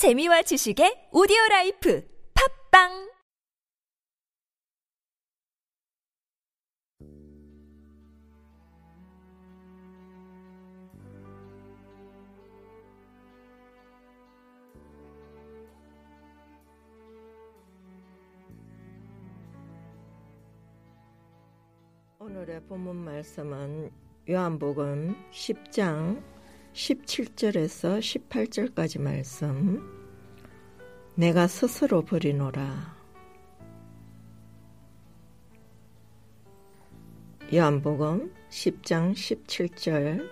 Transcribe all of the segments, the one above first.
재미와 지식의 오디오 라이프 팝빵! 오늘의 본문 말씀은 요한복음 10장 17절에서 18절까지 말씀. 내가 스스로 버리노라. 요한복음 10장 17절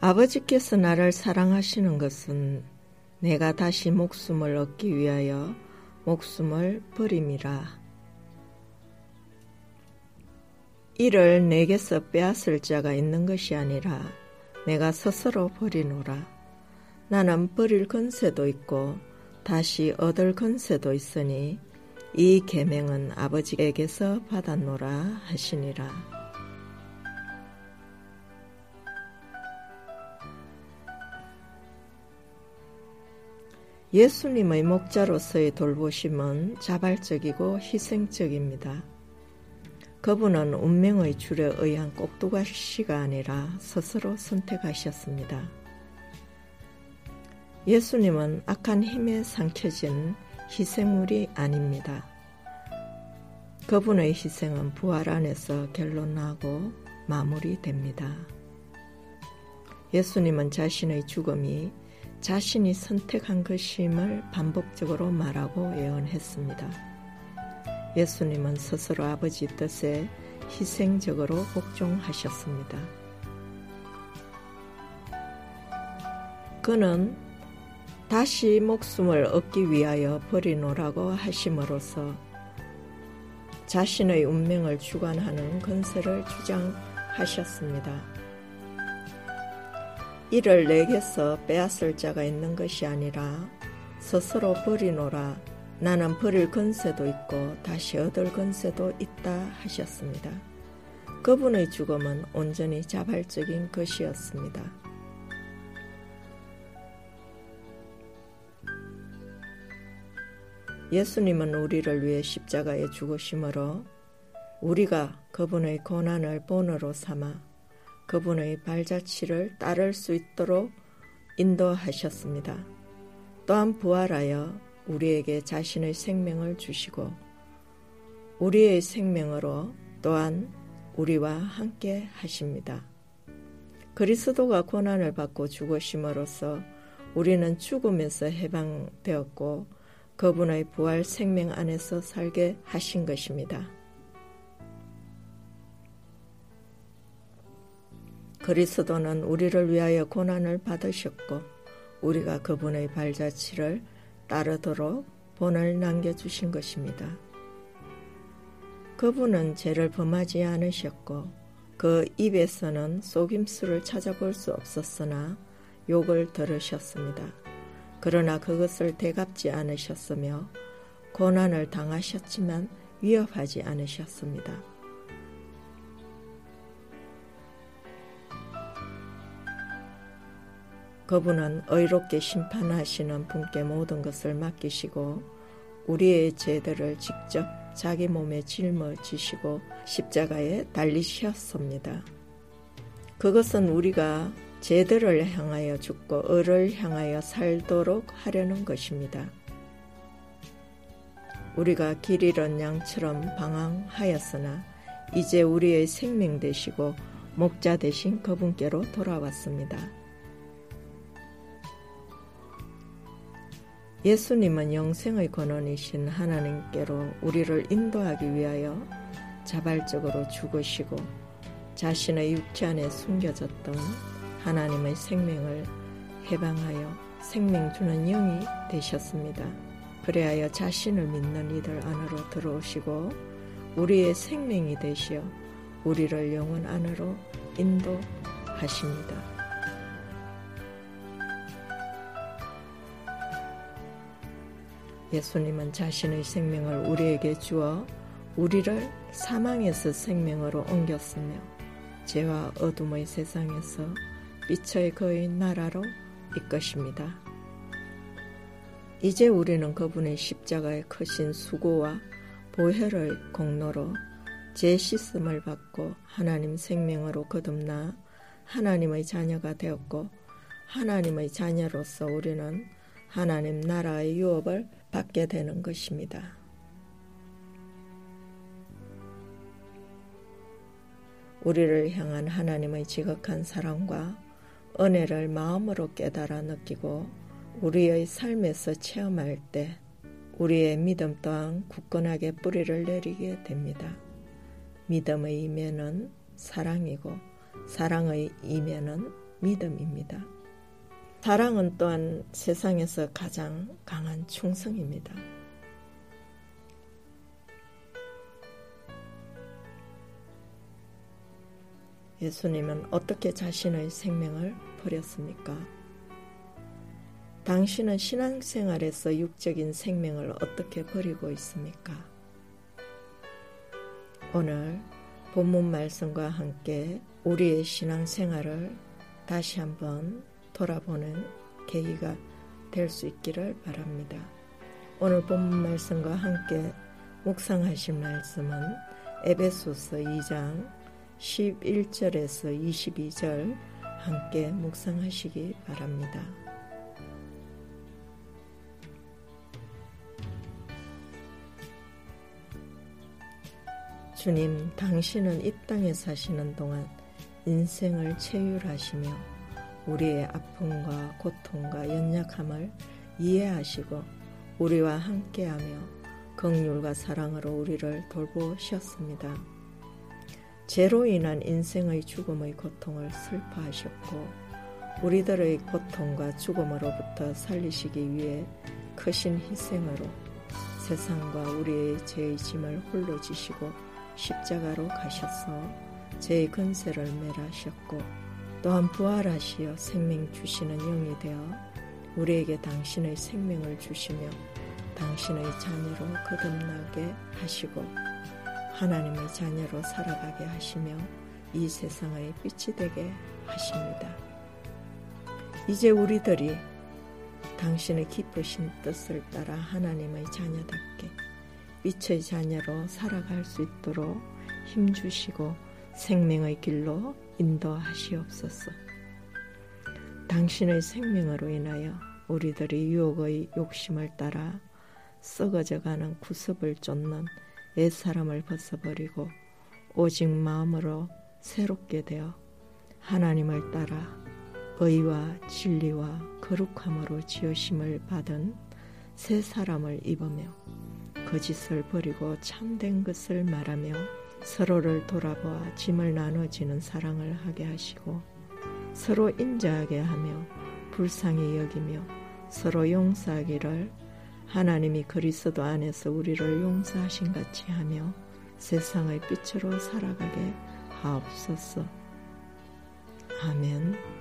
아버지께서 나를 사랑하시는 것은 내가 다시 목숨을 얻기 위하여 목숨을 버림이라. 이를 내게서 빼앗을 자가 있는 것이 아니라 내가 스스로 버리노라. 나는 버릴 건세도 있고 다시 얻을 건세도 있으니 이 계명은 아버지에게서 받았노라 하시니라. 예수님의 목자로서의 돌보심은 자발적이고 희생적입니다. 그분은 운명의 줄에 의한 꼭두가시가 아니라 스스로 선택하셨습니다. 예수님은 악한 힘에 삼켜진 희생물이 아닙니다. 그분의 희생은 부활 안에서 결론나고 마무리됩니다. 예수님은 자신의 죽음이 자신이 선택한 것임을 반복적으로 말하고 예언했습니다. 예수님은 스스로 아버지 뜻에 희생적으로 복종하셨습니다. 그는 다시 목숨을 얻기 위하여 버리노라고 하심으로써 자신의 운명을 주관하는 건설을 주장하셨습니다. 이를 내게서 빼앗을 자가 있는 것이 아니라 스스로 버리노라 나는 버릴 건세도 있고 다시 얻을 건세도 있다 하셨습니다. 그분의 죽음은 온전히 자발적인 것이었습니다. 예수님은 우리를 위해 십자가에 죽으심으로 우리가 그분의 고난을 본으로 삼아 그분의 발자취를 따를 수 있도록 인도하셨습니다. 또한 부활하여 우리에게 자신의 생명을 주시고 우리의 생명으로 또한 우리와 함께 하십니다. 그리스도가 고난을 받고 죽으심으로써 우리는 죽음에서 해방되었고 그분의 부활 생명 안에서 살게 하신 것입니다. 그리스도는 우리를 위하여 고난을 받으셨고 우리가 그분의 발자취를 따르도록 본을 남겨주신 것입니다. 그분은 죄를 범하지 않으셨고 그 입에서는 속임수를 찾아볼 수 없었으나 욕을 들으셨습니다. 그러나 그것을 대갚지 않으셨으며 고난을 당하셨지만 위협하지 않으셨습니다. 그분은 의롭게 심판하시는 분께 모든 것을 맡기시고 우리의 죄들을 직접 자기 몸에 짊어지시고 십자가에 달리셨습니다. 그것은 우리가 죄들을 향하여 죽고 을을 향하여 살도록 하려는 것입니다. 우리가 길 잃은 양처럼 방황하였으나 이제 우리의 생명 되시고 목자 되신 그분께로 돌아왔습니다. 예수님은 영생의 권원이신 하나님께로 우리를 인도하기 위하여 자발적으로 죽으시고 자신의 육체 안에 숨겨졌던 하나님의 생명을 해방하여 생명 주는 영이 되셨습니다. 그래하여 자신을 믿는 이들 안으로 들어오시고 우리의 생명이 되시어 우리를 영원 안으로 인도하십니다. 예수님은 자신의 생명을 우리에게 주어 우리를 사망에서 생명으로 옮겼으며 죄와 어둠의 세상에서 빛의 거인 나라로 이것입니다. 이제 우리는 그분의 십자가의 크신 수고와 보혈의 공로로 제시씀을 받고 하나님 생명으로 거듭나 하나님의 자녀가 되었고 하나님의 자녀로서 우리는 하나님 나라의 유업을 받게 되는 것입니다. 우리를 향한 하나님의 지극한 사랑과 은혜를 마음으로 깨달아 느끼고 우리의 삶에서 체험할 때 우리의 믿음 또한 굳건하게 뿌리를 내리게 됩니다. 믿음의 이면은 사랑이고 사랑의 이면은 믿음입니다. 사랑은 또한 세상에서 가장 강한 충성입니다. 예수님은 어떻게 자신의 생명을 버렸습니까? 당신은 신앙생활에서 육적인 생명을 어떻게 버리고 있습니까? 오늘 본문 말씀과 함께 우리의 신앙생활을 다시 한번 돌아보는 계기가 될 수 있기를 바랍니다. 오늘 본문 말씀과 함께 묵상하실 말씀은 에베소서 2장 11절에서 22절 함께 묵상하시기 바랍니다. 주님, 당신은 이 땅에 사시는 동안 인생을 체휼하시며 우리의 아픔과 고통과 연약함을 이해하시고 우리와 함께하며 긍휼과 사랑으로 우리를 돌보셨습니다. 죄로 인한 인생의 죽음의 고통을 슬퍼하셨고 우리들의 고통과 죽음으로부터 살리시기 위해 크신 희생으로 세상과 우리의 죄의 짐을 홀로 지시고 십자가로 가셔서 죄의 근세를 멸하셨고 또한 부활하시어 생명 주시는 영이 되어 우리에게 당신의 생명을 주시며 당신의 자녀로 거듭나게 하시고 하나님의 자녀로 살아가게 하시며 이 세상의 빛이 되게 하십니다. 이제 우리들이 당신의 기쁘신 뜻을 따라 하나님의 자녀답게 빛의 자녀로 살아갈 수 있도록 힘주시고 생명의 길로 인도하시옵소서. 당신의 생명으로 인하여 우리들이 유혹의 욕심을 따라 썩어져가는 구습을 쫓는 옛사람을 벗어버리고 오직 마음으로 새롭게 되어 하나님을 따라 의와 진리와 거룩함으로 지으심을 받은 새 사람을 입으며 거짓을 버리고 참된 것을 말하며 서로를 돌아보아 짐을 나눠지는 사랑을 하게 하시고 서로 인자하게 하며 불쌍히 여기며 서로 용서하기를 하나님이 그리스도 안에서 우리를 용서하신 같이 하며 세상의 빛으로 살아가게 하옵소서. 아멘.